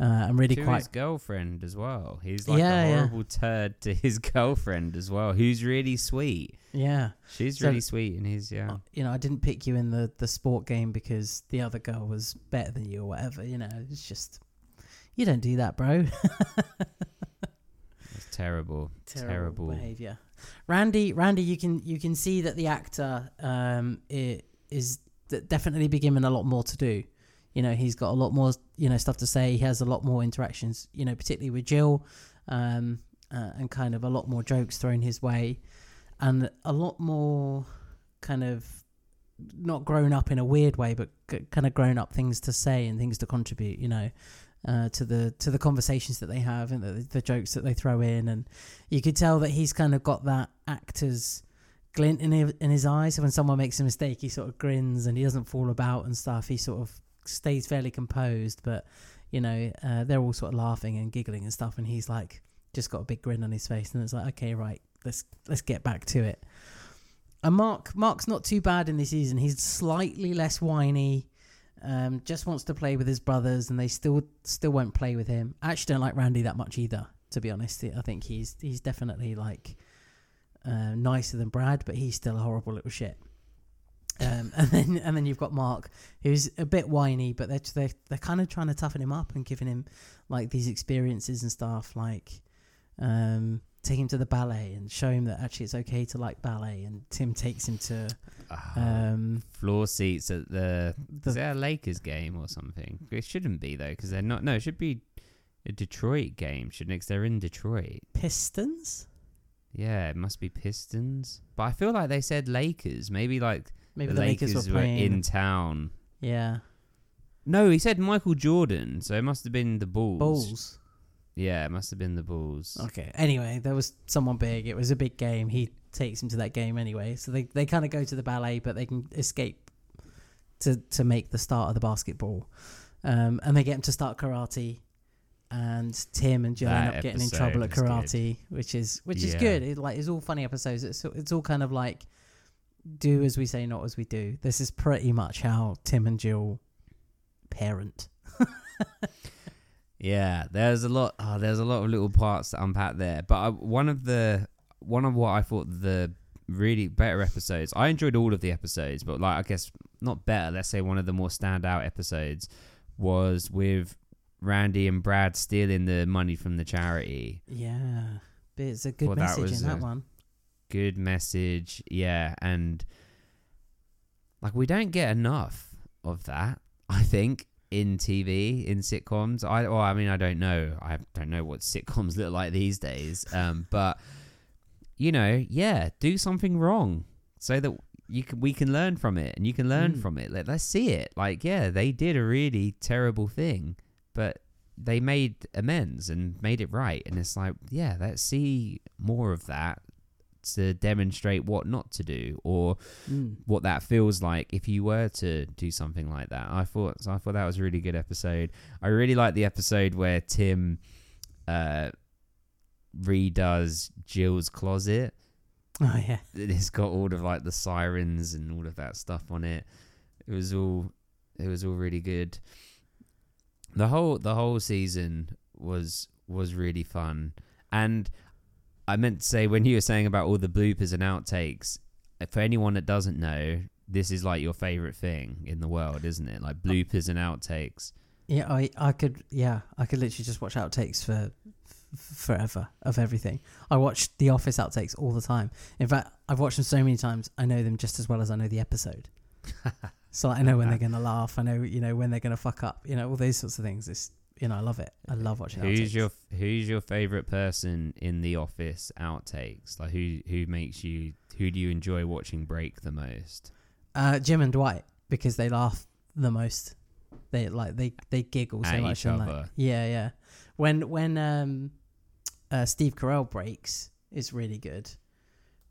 Uh, and really to quite his girlfriend as well. He's like Yeah, a yeah. horrible turd to his girlfriend as well, who's really sweet. yeah. She's So- really sweet, and he's yeah. You know, I didn't pick you in the the sport game because the other girl was better than you or whatever. You know, it's just you don't do that, bro. It's terrible, terrible. behavior. Randy, Randy, you can you can see that the actor um i- is definitely be given a lot more to do. You know, he's got a lot more you know stuff to say. He has a lot more interactions. You know, particularly with Jill, um, uh, and kind of a lot more jokes thrown his way, and a lot more kind of not grown up in a weird way, but kind of grown up things to say and things to contribute. You know, uh, to the to the conversations that they have and the, the jokes that they throw in, and you could tell that he's kind of got that actor's glint in his, in his eyes. So when someone makes a mistake, he sort of grins and he doesn't fall about and stuff. He sort of stays fairly composed, but you know uh, they're all sort of laughing and giggling and stuff, and he's like just got a big grin on his face, and it's like okay, right, let's let's get back to it. And Mark, Mark's not too bad in this season. He's slightly less whiny. Um, just wants to play with his brothers, and they still still won't play with him. I actually don't like Randy that much either. To be honest, I think he's he's definitely like uh, nicer than Brad, but he's still a horrible little shit. Um, and then and then you've got Mark, who's a bit whiny, but they're they're, they're kind of trying to toughen him up and giving him like these experiences and stuff, like um, take him to the ballet and show him that actually it's okay to like ballet. And Tim takes him to Ah, um, floor seats at the. the Is there a Lakers game or something? It shouldn't be though, because they're not. No, it should be a Detroit game, shouldn't it? Because they're in Detroit. Pistons. Yeah, it must be Pistons. But I feel like they said Lakers. Maybe like Maybe the, the, Lakers, Lakers, were were, in town. yeah, No, he said Michael Jordan, so it must have been the Bulls. Bulls. Yeah, it must have been the Bulls. Okay. Anyway, there was someone big. It was a big game. He takes him to that game anyway. So they, they kind of go to the ballet, but they can escape to to make the start of the basketball. Um, and they get him to start karate. And Tim and Jill end up getting in trouble at was good. karate, which is which is good. It, like it's all funny episodes. It's it's all kind of like do as we say, not as we do. This is pretty much how Tim and Jill parent. Yeah, there's a lot. Oh, there's a lot of little parts to unpack there. But I, one of the one of what I thought the really better episodes. I enjoyed all of the episodes, but like I guess not better. Let's say one of the more standout episodes was with Randy and Brad stealing the money from the charity. Yeah, but it's a good Well, message was in that one. Good message, yeah, and like we don't get enough of that. I think in TV in sitcoms. I well, I mean, I don't know. I don't know what sitcoms look like these days. Um, but you know, yeah, do something wrong so that you can we can learn from it, and you can learn Mm. from it. Let, let's see it. Like, yeah, they did a really terrible thing, but they made amends and made it right. And it's like, yeah, let's see more of that to demonstrate what not to do or Mm. what that feels like if you were to do something like that. I thought so I thought that was a really good episode. I really like the episode where Tim uh redoes Jill's closet. Oh yeah. It's got all of like the sirens and all of that stuff on it. It was all it was all really good. The whole the whole season was was really fun. And I meant to say when you were saying about all the bloopers and outtakes, for anyone that doesn't know, this is like your favorite thing in the world, isn't it? Like oh. bloopers and outtakes. Yeah, I I could yeah I could literally just watch outtakes for f- forever of everything. I watch The Office outtakes all the time. In fact, I've watched them so many times. I know them just as well as I know the episode. so I know when uh. they're gonna laugh. I know you know when they're gonna fuck up. You know all those sorts of things. It's you know I love it. I love watching. Who's outtakes. your Who's your favorite person in the office outtakes? Like who who makes you who do you enjoy watching break the most? uh, Jim and Dwight because they laugh the most. They like they they giggle so At much each and like yeah yeah. When when um uh, Steve Carell breaks is really good,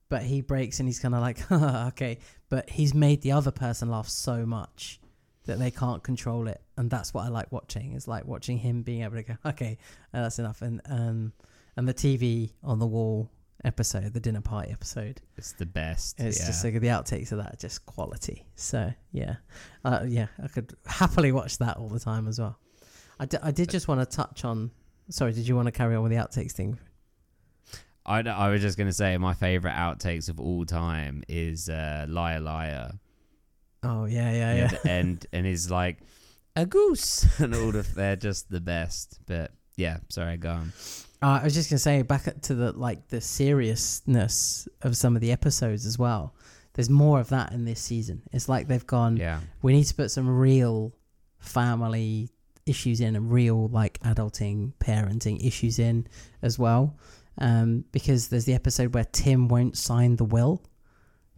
but he breaks and he's kind of like okay, but he's made the other person laugh so much that they can't control it, and that's what I like watching. Is like watching him being able to go okay, uh, that's enough, and um and the TV on the wall episode, the dinner party episode. It's the best. It's yeah. just like the outtakes of that, are just quality. So yeah, uh, yeah, I could happily watch that all the time as well. I, d- I did just want to touch on. Sorry, did you want to carry on with the outtakes thing? I, I was just gonna say my favorite outtakes of all time is uh, liar liar. Oh yeah, yeah, yeah. and, and and is like a goose and all of they're just the best. But yeah, sorry, go on. Uh, I was just gonna say back to the like the seriousness of some of the episodes as well. There's more of that in this season. It's like they've gone. Yeah, We need to put some real family issues in and real like adulting, parenting issues in as well. Um, because there's the episode where Tim won't sign the will,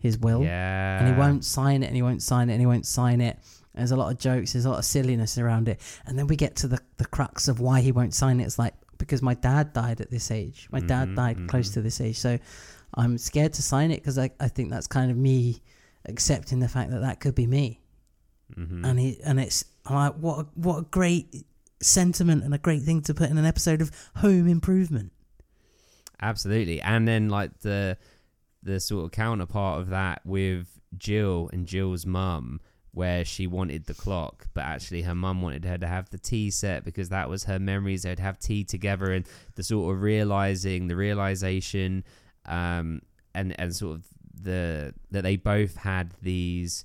his will. yeah, and he won't sign it and he won't sign it and he won't sign it. There's a lot of jokes, there's a lot of silliness around it. And then we get to the, the crux of why he won't sign it. It's like, because my dad died at this age. My dad Mhm, died close mhm. to this age. So I'm scared to sign it because I, I think that's kind of me accepting the fact that that could be me. Mhm. And he and it's I'm like, what a, what a great sentiment and a great thing to put in an episode of Home Improvement. Absolutely. And then like the the sort of counterpart of that with Jill and Jill's mum where she wanted the clock, but actually her mum wanted her to have the tea set because that was her memories. They'd have tea together, and the sort of realizing, the realization, um, and and sort of the that they both had these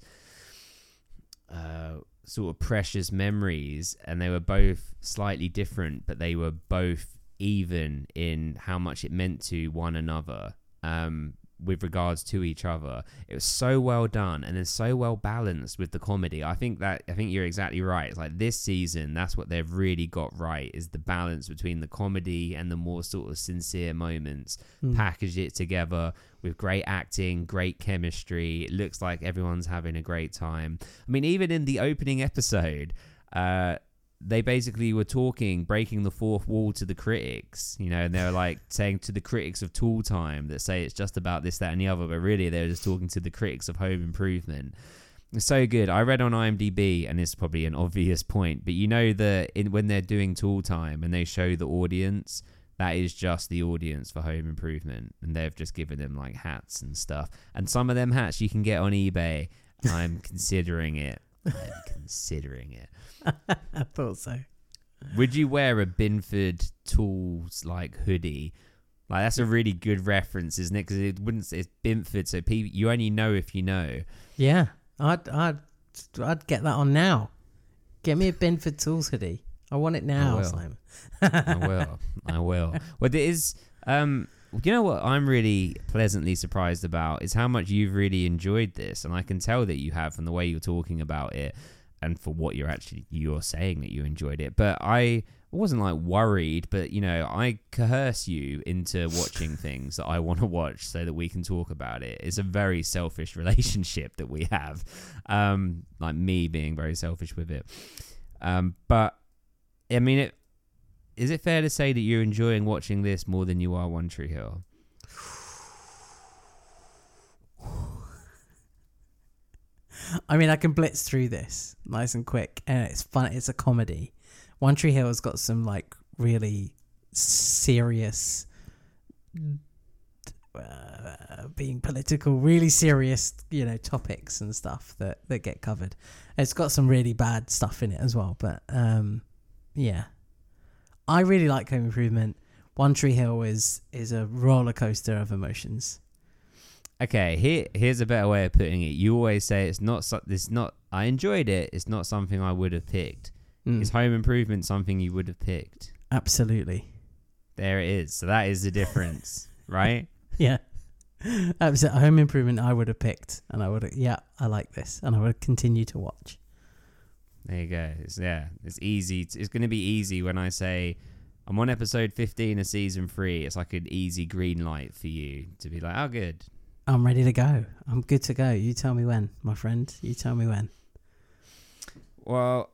uh, sort of precious memories, and they were both slightly different, but they were both even in how much it meant to one another. Um, with regards to each other. It was so well done and it's so well balanced with the comedy. I think that I think you're exactly right. It's like this season, that's what they've really got right is the balance between the comedy and the more sort of sincere moments. Mm. Package it together with great acting, great chemistry. It looks like everyone's having a great time. I mean, even in the opening episode, uh, they basically were talking, breaking the fourth wall to the critics, you know, and they were like saying to the critics of Tool Time that say it's just about this, that, and the other, but really they were just talking to the critics of Home Improvement. It's so good. I read on IMDb, and it's probably an obvious point, but you know that in, when they're doing Tool Time and they show the audience, that is just the audience for Home Improvement, and they've just given them like hats and stuff. And some of them hats you can get on eBay. I'm considering it. I'm considering it. I thought so. Would you wear a Binford Tools like hoodie? Like that's a really good reference, isn't it? Because it wouldn't. It's Binford, so people you only know if you know. Yeah, I'd I'd I'd get that on now. Get me a Binford Tools hoodie. I want it now, will. Simon. I will. I will. Well, there is. Um, you know what I'm really pleasantly surprised about is how much you've really enjoyed this, and I can tell that you have from the way you're talking about it, and for what you're actually you're saying that you enjoyed it. But I wasn't like worried, but you know, I coerce you into watching things that I want to watch so that we can talk about it. It's a very selfish relationship that we have, um, like me being very selfish with it. Um, but I mean, it is it fair to say that you're enjoying watching this more than you are One Tree Hill? I mean, I can blitz through this nice and quick, and it's fun. It's a comedy. One Tree Hill has got some like really serious, uh, being political, really serious, you know, topics and stuff that that get covered. It's got some really bad stuff in it as well, but um, yeah, I really like Home Improvement. One Tree Hill is is a roller coaster of emotions. Okay, here here's a better way of putting it. You always say it's not so, it's not I enjoyed it. It's not something I would have picked. Mm, Is Home Improvement something you would have picked? absolutely. There it is. So that is the difference, right? Yeah. Absolutely. Home Improvement I would have picked and I would have, yeah, I like this and I would continue to watch. There you go. It's, yeah, it's easy. It's going to be easy when I say I'm on episode 15 of season three. It's like an easy green light for you to be like, oh, good. I'm ready to go. I'm good to go. You tell me when, my friend. You tell me when. Well,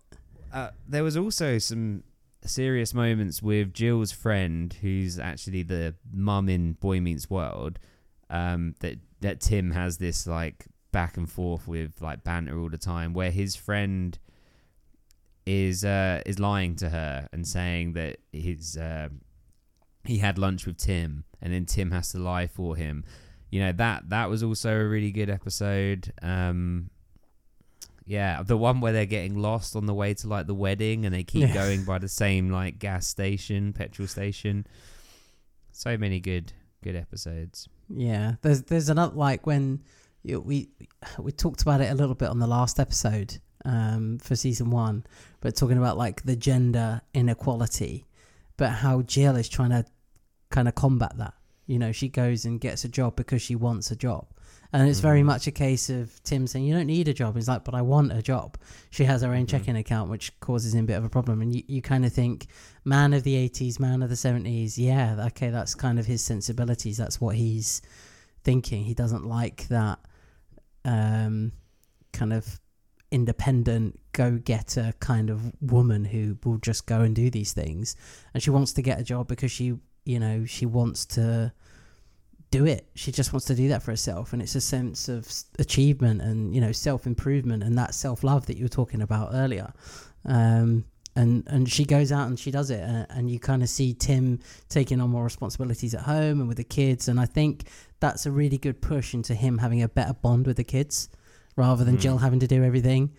uh, there was also some serious moments with Jill's friend, who's actually the mum in Boy Meets World. Um, that that Tim has this like back and forth with like banter all the time, where his friend is uh, is lying to her and saying that his uh, he had lunch with Tim, and then Tim has to lie for him. You know that that was also a really good episode. Um, yeah, the one where they're getting lost on the way to like the wedding and they keep Yeah. going by the same like gas station, petrol station. So many good good episodes. Yeah. There's there's another like when you, we we talked about it a little bit on the last episode um, for season one, but talking about like the gender inequality, but how Jill is trying to kind of combat that. You know, she goes and gets a job because she wants a job. And it's very Mhm. much a case of Tim saying, You don't need a job. He's like, But I want a job. She has her own Mhm. checking account, which causes him a bit of a problem. And you, you kind of think, Man of the 80s, man of the 70s. Yeah, okay, that's kind of his sensibilities. That's what he's thinking. He doesn't like that um, kind of independent go getter kind of woman who will just go and do these things. And she wants to get a job because she, you know, she wants to do it. She just wants to do that for herself. And it's a sense of achievement and, you know, self improvement and that self love that you were talking about earlier. Um, and, and she goes out and she does it. And, and you kind of see Tim taking on more responsibilities at home and with the kids. And I think that's a really good push into him having a better bond with the kids rather than Mm. Jill having to do everything.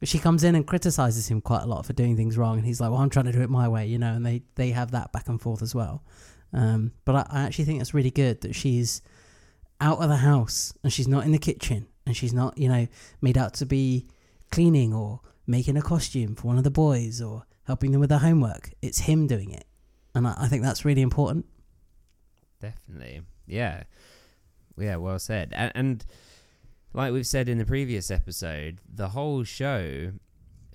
But she comes in and criticizes him quite a lot for doing things wrong, and he's like, "Well, I'm trying to do it my way," you know. And they they have that back and forth as well. Um, but I, I actually think it's really good that she's out of the house and she's not in the kitchen and she's not, you know, made out to be cleaning or making a costume for one of the boys or helping them with their homework. It's him doing it, and I, I think that's really important. Definitely. Yeah. Yeah, well said. And, and like we've said in the previous episode, the whole show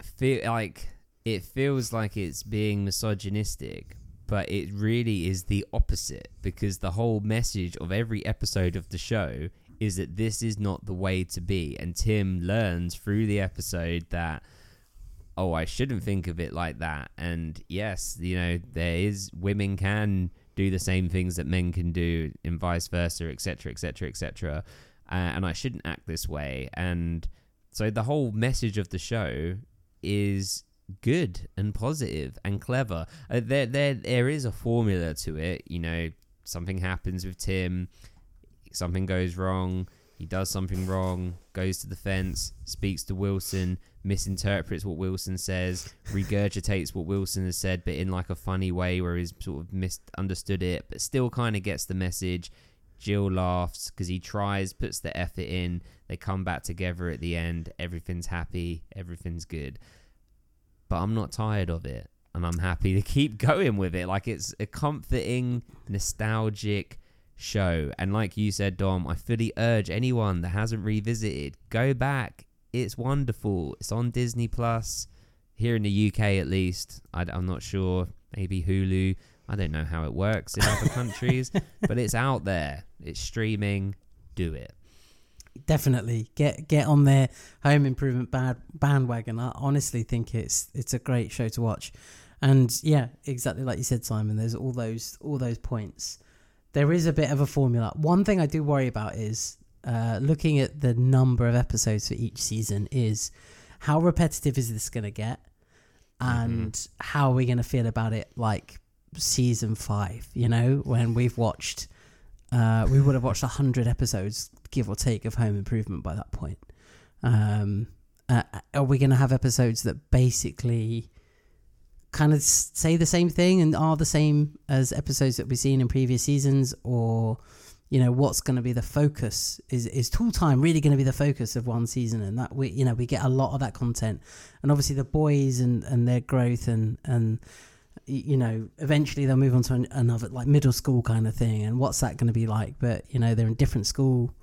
feel like it feels like it's being misogynistic, but it really is the opposite because the whole message of every episode of the show is that this is not the way to be and Tim learns through the episode that oh, I shouldn't think of it like that. And yes, you know, there is women can do the same things that men can do, and vice versa, etc., etc., etc. And I shouldn't act this way. And so the whole message of the show is good and positive and clever. Uh, there, there, there is a formula to it. You know, something happens with Tim, something goes wrong. He does something wrong, goes to the fence, speaks to Wilson, misinterprets what Wilson says, regurgitates what Wilson has said, but in like a funny way where he's sort of misunderstood it, but still kind of gets the message. Jill laughs because he tries, puts the effort in. They come back together at the end. Everything's happy, everything's good. But I'm not tired of it, and I'm happy to keep going with it. Like it's a comforting, nostalgic show. And like you said, Dom, I fully urge anyone that hasn't revisited, go back. It's wonderful. It's on Disney Plus here in the UK at least. I, am not sure. Maybe Hulu. I don't know how it works in other countries, but it's out there. It's streaming. Do it. Definitely get get on their home improvement bad bandwagon. I honestly think it's it's a great show to watch, and yeah, exactly like you said, Simon. There's all those all those points. There is a bit of a formula. One thing I do worry about is uh, looking at the number of episodes for each season. Is how repetitive is this going to get, and how are we going to feel about it? Like season five, you know, when we've watched, uh, we would have watched hundred episodes, give or take, of Home Improvement by that point. Um, uh, are we going to have episodes that basically kind of say the same thing and are the same as episodes that we've seen in previous seasons, or you know what's going to be the focus? Is is Tool Time really going to be the focus of one season? And that we you know we get a lot of that content, and obviously the boys and and their growth and and you know eventually they'll move on to an, another like middle school kind of thing and what's that going to be like? But you know they're in different school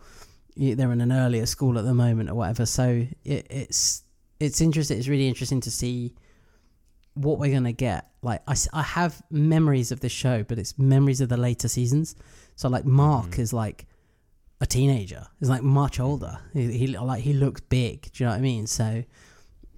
they're in an earlier school at the moment or whatever. So it, it's it's interesting it's really interesting to see what we're going to get. Like I, I have memories of this show but it's memories of the later seasons. So like mark Mhm. is like a teenager. He's like much older. He, he like he looks big. Do you know what i mean? So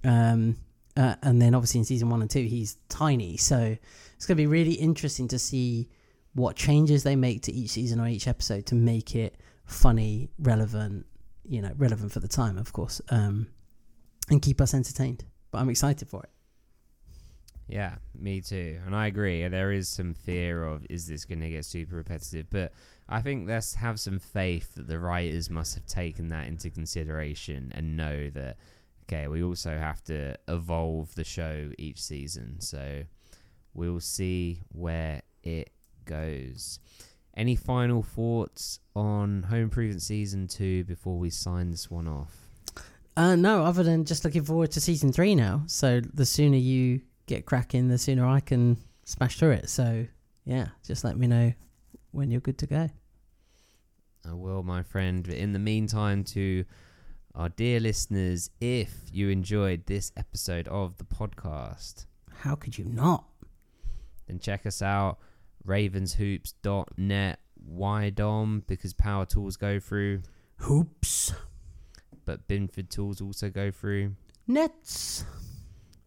um uh, and then obviously in season one and two he's tiny so it's going to be really interesting to see what changes they make to each season or each episode to make it funny relevant you know relevant for the time of course um and keep us entertained but i'm excited for it Yeah, me too. And I agree. There is some fear of is this going to get super repetitive? But I think let's have some faith that the writers must have taken that into consideration and know that, okay, we also have to evolve the show each season. So we'll see where it goes. Any final thoughts on Home Improvement Season 2 before we sign this one off? uh no other than just looking forward to season three now so the sooner you get cracking the sooner i can smash through it so yeah just let me know when you're good to go I will, my friend. But in the meantime, to our dear listeners, if you enjoyed this episode of the podcast, how could you not then check us out ravenshoops.net. Why Dom? Because power tools go through, hoops but Binford tools also go through. nets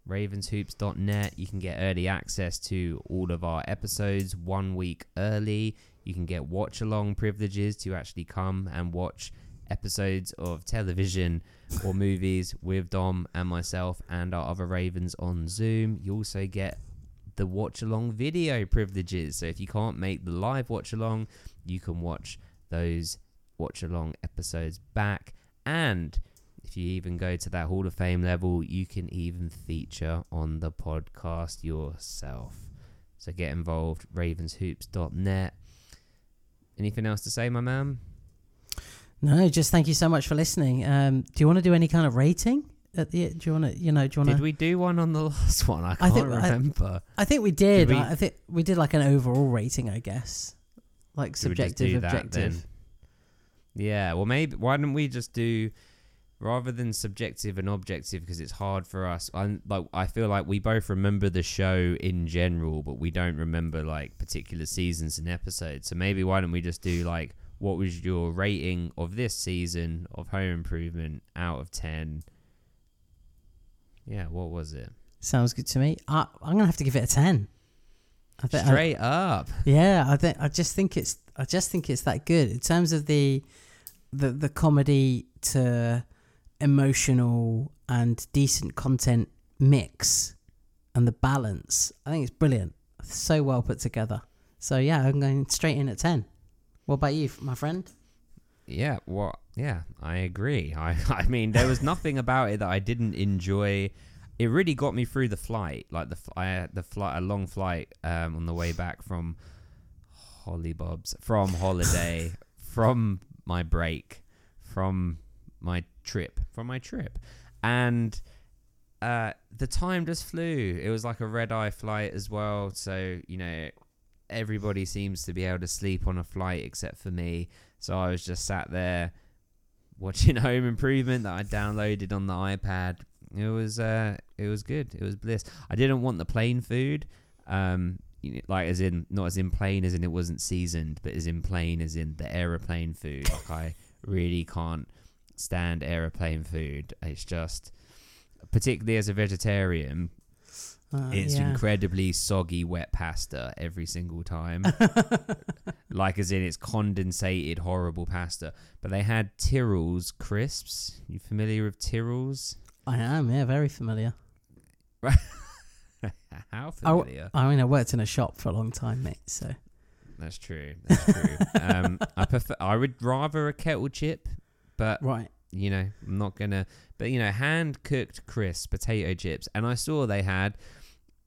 ravenshoops.net. You can get early access to all of our episodes one week early. You can get watch along privileges to actually come and watch episodes of television or movies with Dom and myself and our other Ravens on Zoom. You also get the watch along video privileges. So if you can't make the live watch along, you can watch those watch along episodes back. And if you even go to that Hall of Fame level, you can even feature on the podcast yourself. So get involved, ravenshoops.net. Anything else to say, my man? No, just thank you so much for listening. Um, do you want to do any kind of rating at the? Do you want to? You know, do you want Did we do one on the last one? I I can't think- remember. I think we did. Did we- I I think we did like an overall rating, I guess, like Should we just subjective, objective. Yeah, well, maybe why don't we just do rather than subjective and objective because it's hard for us. I like I feel like we both remember the show in general, but we don't remember like particular seasons and episodes. So maybe why don't we just do like what was your rating of this season of Home Improvement out of ten? Yeah, what was it? Sounds good to me. I, I'm gonna have to give it a ten. I. I- Straight up. yeah, I think. I just think it's. I just think it's that good in terms of the, the the comedy to emotional and decent content mix, and the balance. I think it's brilliant. So well put together. So yeah, I'm going straight in at ten. What about you, my friend? Yeah, well, yeah, I agree. I, I mean, there was nothing about it that I didn't enjoy. It really got me through the flight, like the I the flight, a long flight, um, on the way back from Hollybobs, from holiday, from my break, from my trip, from my trip, and uh, the time just flew. It was like a red eye flight as well, so you know, everybody seems to be able to sleep on a flight except for me. So I was just sat there watching Home Improvement that I downloaded on the iPad. It was uh, it was good. It was bliss. I didn't want the plain food, um, you know, like as in not as in plain as in it wasn't seasoned, but as in plain as in the aeroplane food. Like I really can't stand aeroplane food. It's just, particularly as a vegetarian, Uh, it's yeah. incredibly soggy wet pasta every single time. like as in it's condensated horrible pasta. But they had Tyrrell's crisps. You familiar with Tyrrell's? I am. Yeah, very familiar. How I familiar? I mean, I worked in a shop for a long time, mate. So That's true. That's true. um, I prefer. I would rather a kettle chip, but right. You know, I'm not gonna. But you know, hand cooked crisp potato chips, and I saw they had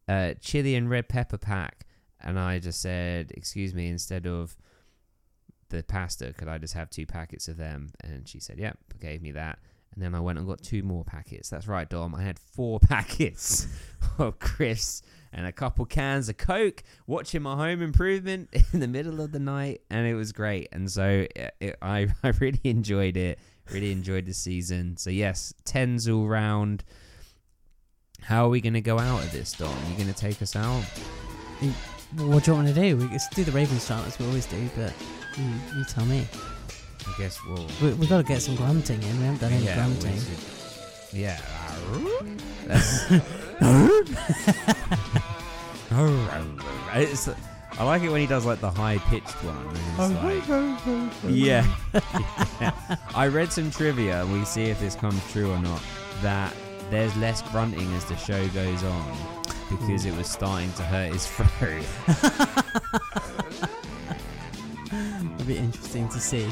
uh, chili and red pepper pack, and I just said, "Excuse me," instead of the pasta, could I just have two packets of them? And she said, "Yep," gave me that. And then I went and got two more packets. That's right, Dom. I had four packets of crisps and a couple cans of Coke, watching my home improvement in the middle of the night, and it was great. And so it, it, I, I really enjoyed it. Really enjoyed the season. So yes, tens all round. How are we going to go out of this, Dom? you going to take us out? What do you want to do? We can do the Ravens chant as we always do, but you, you tell me. I guess we'll. We, we've got to get some grunting in. We haven't done any yeah, grunting. should- yeah. It's, I like it when he does like the high pitched one. Oh, like, yeah. Yeah. I read some trivia, and we see if this comes true or not. That there's less grunting as the show goes on because hmm. it was starting to hurt his throat. It'll be interesting to see.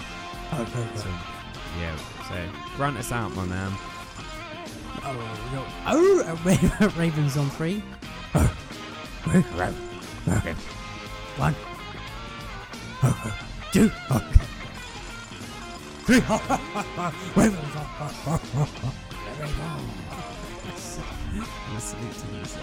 So, yeah. So grunt us out, my man. Oh, oh Ravens on three. One. Two. Three. Salute to.